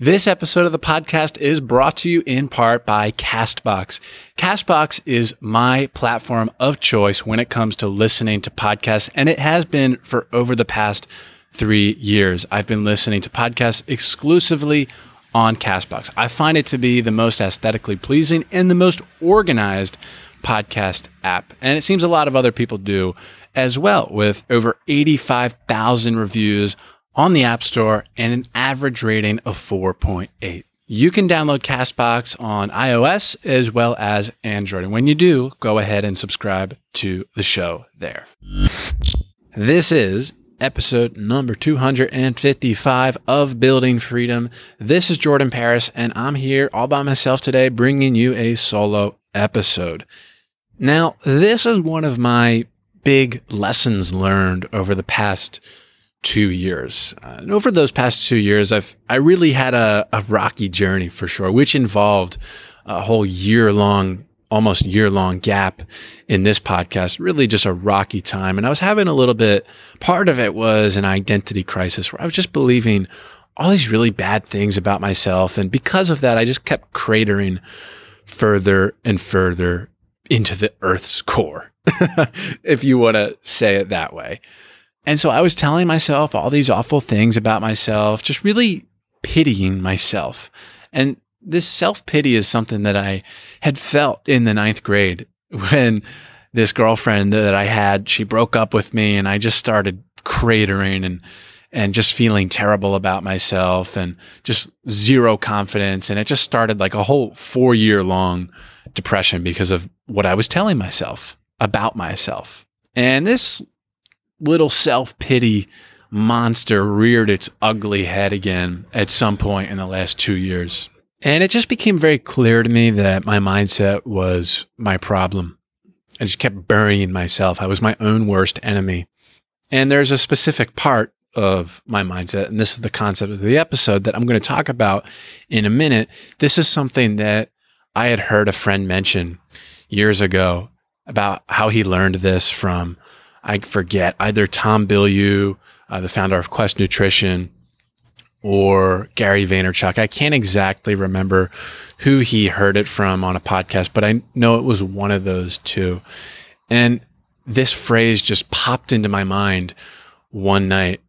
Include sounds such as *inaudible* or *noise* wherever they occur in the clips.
This episode of the podcast is brought to you in part by Castbox. Castbox is my platform of choice when it comes to listening to podcasts, and it has been for over the past three years. I've been listening to podcasts exclusively on Castbox. I find it to be the most aesthetically pleasing and the most organized podcast app. And it seems a lot of other people do as well, with over 85,000 reviews on the App Store and an average rating of 4.8. You can download Castbox on iOS as well as Android. And when you do, go ahead and subscribe to the show there. This is episode number 255 of Building Freedom. This is Jordan Paris, and I'm here all by myself today bringing you a solo episode. Now, this is one of my big lessons learned over the past two years. Uh, and over those past two years, I've I really had a, a rocky journey for sure, which involved a whole year long, almost year long gap in this podcast. Really, just a rocky time, and I was having a little bit. Part of it was an identity crisis where I was just believing all these really bad things about myself, and because of that, I just kept cratering further and further into the Earth's core, *laughs* if you want to say it that way. And so I was telling myself all these awful things about myself, just really pitying myself. And this self pity is something that I had felt in the ninth grade *laughs* when this girlfriend that I had, she broke up with me and I just started cratering and and just feeling terrible about myself and just zero confidence. And it just started like a whole four year long depression because of what I was telling myself about myself. And this little self pity monster reared its ugly head again at some point in the last two years. And it just became very clear to me that my mindset was my problem. I just kept burying myself. I was my own worst enemy. And there's a specific part of my mindset, and this is the concept of the episode that I'm going to talk about in a minute. This is something that I had heard a friend mention years ago about how he learned this from I forget either Tom Bilyeu, uh, the founder of Quest Nutrition, or Gary Vaynerchuk. I can't exactly remember who he heard it from on a podcast, but I know it was one of those two. And this phrase just popped into my mind one night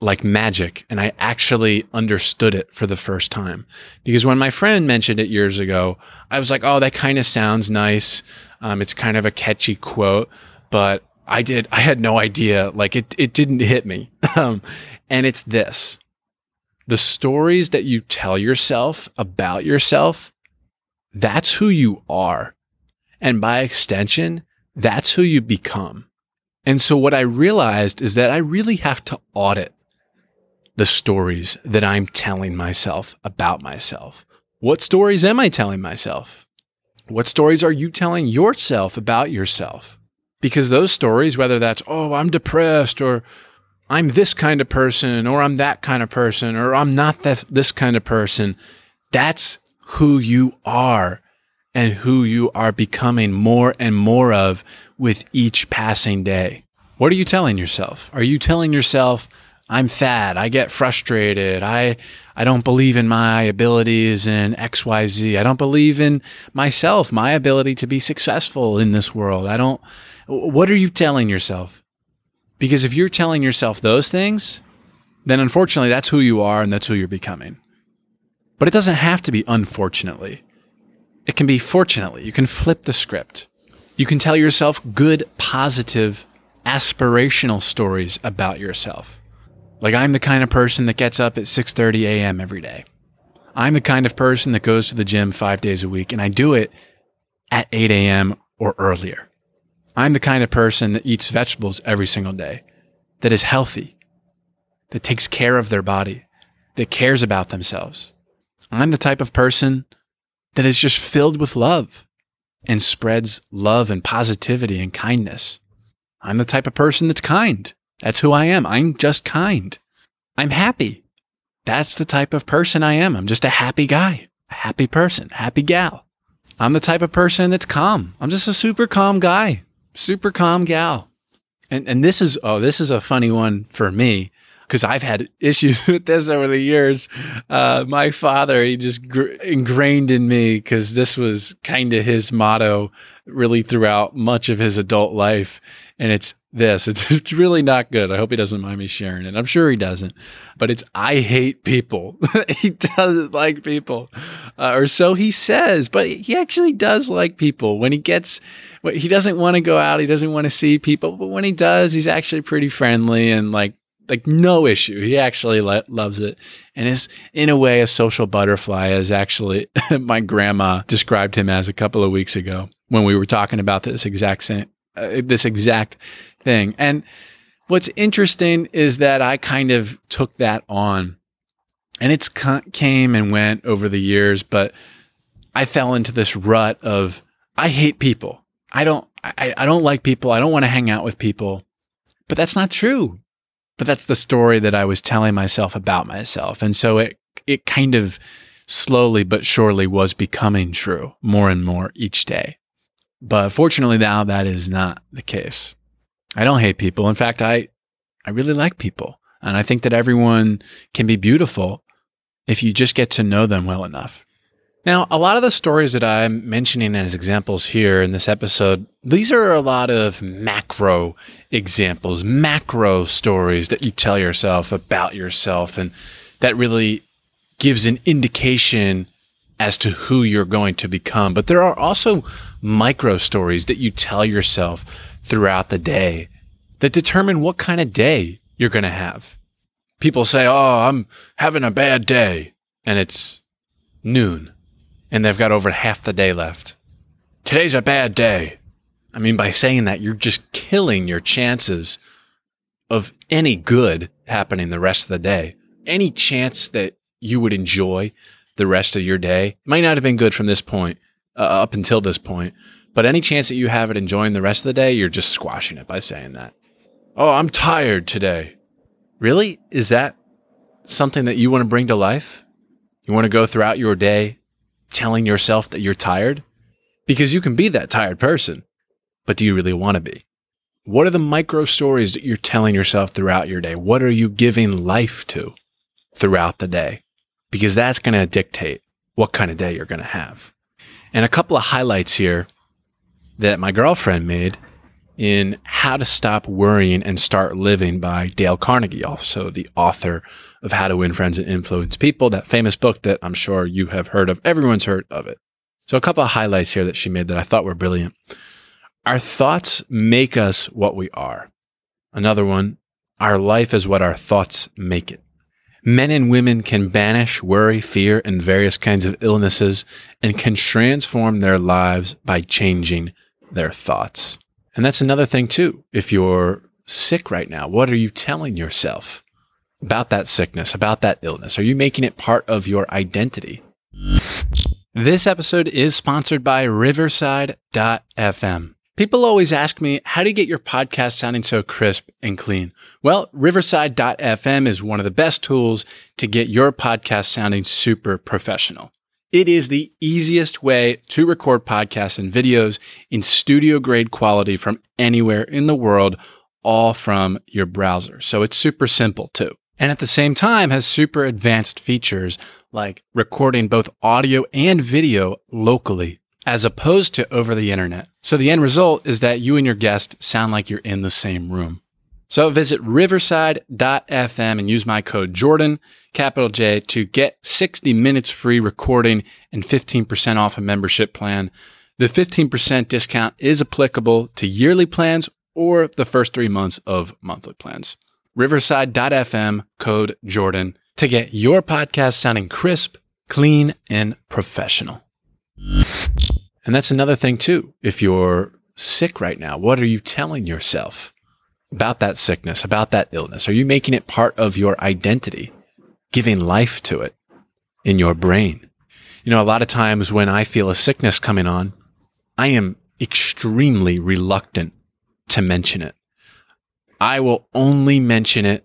like magic. And I actually understood it for the first time. Because when my friend mentioned it years ago, I was like, oh, that kind of sounds nice. Um, it's kind of a catchy quote, but I did. I had no idea. Like it, it didn't hit me. *laughs* Um, and it's this: the stories that you tell yourself about yourself. That's who you are, and by extension, that's who you become. And so, what I realized is that I really have to audit the stories that I'm telling myself about myself. What stories am I telling myself? What stories are you telling yourself about yourself? Because those stories, whether that's, oh, I'm depressed or I'm this kind of person or I'm that kind of person or I'm not that, this kind of person, that's who you are and who you are becoming more and more of with each passing day. What are you telling yourself? Are you telling yourself, I'm fat, I get frustrated, I I don't believe in my abilities in XYZ. I don't believe in myself, my ability to be successful in this world. I don't what are you telling yourself? Because if you're telling yourself those things, then unfortunately that's who you are and that's who you're becoming. But it doesn't have to be unfortunately. It can be fortunately. You can flip the script. You can tell yourself good, positive, aspirational stories about yourself. Like I'm the kind of person that gets up at 6:30 a.m. every day. I'm the kind of person that goes to the gym 5 days a week and I do it at 8 a.m. or earlier. I'm the kind of person that eats vegetables every single day, that is healthy, that takes care of their body, that cares about themselves. I'm the type of person that is just filled with love and spreads love and positivity and kindness. I'm the type of person that's kind. That's who I am. I'm just kind. I'm happy. That's the type of person I am. I'm just a happy guy, a happy person, happy gal. I'm the type of person that's calm. I'm just a super calm guy super calm gal. And and this is oh this is a funny one for me. Because I've had issues *laughs* with this over the years. Uh, my father, he just gr- ingrained in me because this was kind of his motto really throughout much of his adult life. And it's this. *laughs* It's really not good. I hope he doesn't mind me sharing it. I'm sure he doesn't, but it's I hate people. *laughs* he doesn't like people, uh, or so he says. But he actually does like people. When he gets, he doesn't want to go out. He doesn't want to see people. But when he does, he's actually pretty friendly and like like no issue. He actually lo- loves it and is in a way a social butterfly as actually *laughs* my grandma described him as a couple of weeks ago when we were talking about this exact same, uh, this exact thing. And what's interesting is that I kind of took that on and it's came and went over the years, but I fell into this rut of I hate people. I don't I, I don't like people. I don't want to hang out with people. But that's not true. But that's the story that I was telling myself about myself. And so it, it kind of slowly but surely was becoming true more and more each day. But fortunately now that is not the case. I don't hate people. In fact, I, I really like people. And I think that everyone can be beautiful if you just get to know them well enough. Now, a lot of the stories that I'm mentioning as examples here in this episode, these are a lot of macro examples, macro stories that you tell yourself about yourself and that really gives an indication as to who you're going to become. But there are also micro stories that you tell yourself throughout the day that determine what kind of day you're going to have. People say, Oh, I'm having a bad day. And it's noon and they've got over half the day left. Today's a bad day. I mean, by saying that, you're just killing your chances of any good happening the rest of the day. Any chance that you would enjoy the rest of your day might not have been good from this point uh, up until this point, but any chance that you have it enjoying the rest of the day, you're just squashing it by saying that. Oh, I'm tired today. Really? Is that something that you want to bring to life? You want to go throughout your day telling yourself that you're tired? Because you can be that tired person, but do you really want to be? What are the micro stories that you're telling yourself throughout your day? What are you giving life to throughout the day? Because that's going to dictate what kind of day you're going to have. And a couple of highlights here that my girlfriend made in How to Stop Worrying and Start Living by Dale Carnegie, also the author of How to Win Friends and Influence People, that famous book that I'm sure you have heard of. Everyone's heard of it. So, a couple of highlights here that she made that I thought were brilliant. Our thoughts make us what we are. Another one, our life is what our thoughts make it. Men and women can banish worry, fear, and various kinds of illnesses and can transform their lives by changing their thoughts. And that's another thing too. If you're sick right now, what are you telling yourself about that sickness, about that illness? Are you making it part of your identity? This episode is sponsored by Riverside.fm. People always ask me, how do you get your podcast sounding so crisp and clean? Well, Riverside.fm is one of the best tools to get your podcast sounding super professional. It is the easiest way to record podcasts and videos in studio grade quality from anywhere in the world, all from your browser. So it's super simple too. And at the same time has super advanced features like recording both audio and video locally as opposed to over the internet. So the end result is that you and your guest sound like you're in the same room. So visit riverside.fm and use my code Jordan, capital J, to get 60 minutes free recording and 15% off a membership plan. The 15% discount is applicable to yearly plans or the first three months of monthly plans. Riverside.fm, code Jordan, to get your podcast sounding crisp, clean, and professional. And that's another thing, too. If you're sick right now, what are you telling yourself? About that sickness, about that illness? Are you making it part of your identity, giving life to it in your brain? You know, a lot of times when I feel a sickness coming on, I am extremely reluctant to mention it. I will only mention it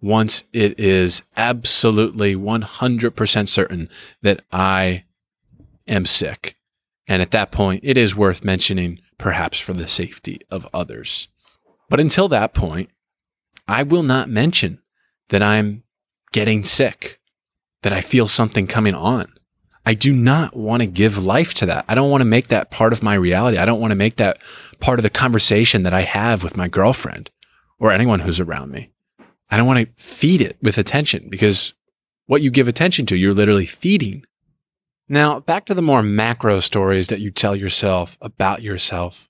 once it is absolutely 100% certain that I am sick. And at that point, it is worth mentioning, perhaps for the safety of others. But until that point, I will not mention that I'm getting sick, that I feel something coming on. I do not want to give life to that. I don't want to make that part of my reality. I don't want to make that part of the conversation that I have with my girlfriend or anyone who's around me. I don't want to feed it with attention because what you give attention to, you're literally feeding. Now, back to the more macro stories that you tell yourself about yourself.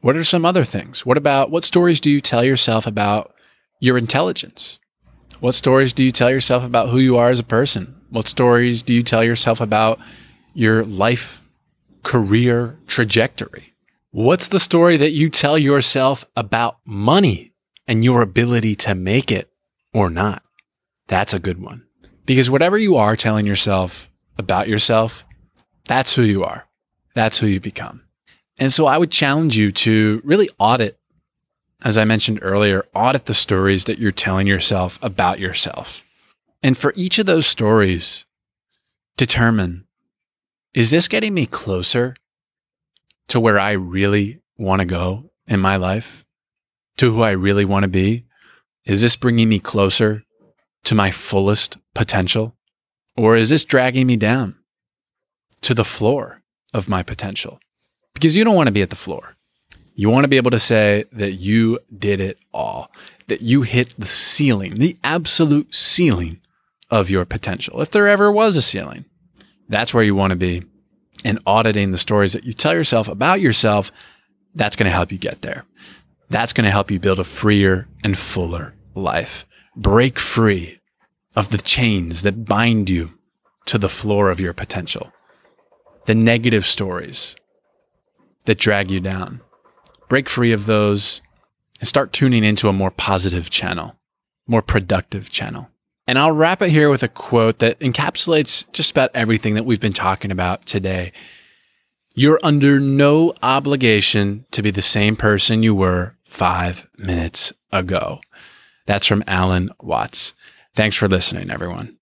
What are some other things? What about what stories do you tell yourself about your intelligence? What stories do you tell yourself about who you are as a person? What stories do you tell yourself about your life career trajectory? What's the story that you tell yourself about money and your ability to make it or not? That's a good one. Because whatever you are telling yourself about yourself, that's who you are. That's who you become. And so I would challenge you to really audit, as I mentioned earlier, audit the stories that you're telling yourself about yourself. And for each of those stories, determine is this getting me closer to where I really want to go in my life? To who I really want to be? Is this bringing me closer to my fullest potential? Or is this dragging me down to the floor of my potential? Because you don't want to be at the floor. You want to be able to say that you did it all, that you hit the ceiling, the absolute ceiling of your potential. If there ever was a ceiling, that's where you want to be. And auditing the stories that you tell yourself about yourself, that's going to help you get there. That's going to help you build a freer and fuller life. Break free of the chains that bind you to the floor of your potential, the negative stories that drag you down. Break free of those and start tuning into a more positive channel, more productive channel. And I'll wrap it here with a quote that encapsulates just about everything that we've been talking about today. You're under no obligation to be the same person you were five minutes ago. That's from Alan Watts. Thanks for listening, everyone.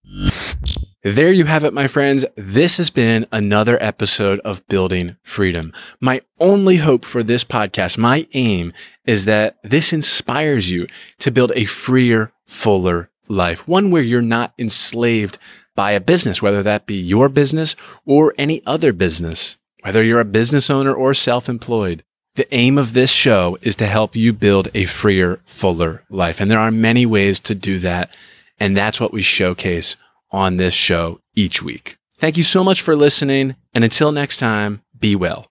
There you have it, my friends. This has been another episode of Building Freedom. My only hope for this podcast, my aim is that this inspires you to build a freer, fuller life, one where you're not enslaved by a business, whether that be your business or any other business, whether you're a business owner or self employed. The aim of this show is to help you build a freer, fuller life. And there are many ways to do that. And that's what we showcase on this show each week. Thank you so much for listening. And until next time, be well.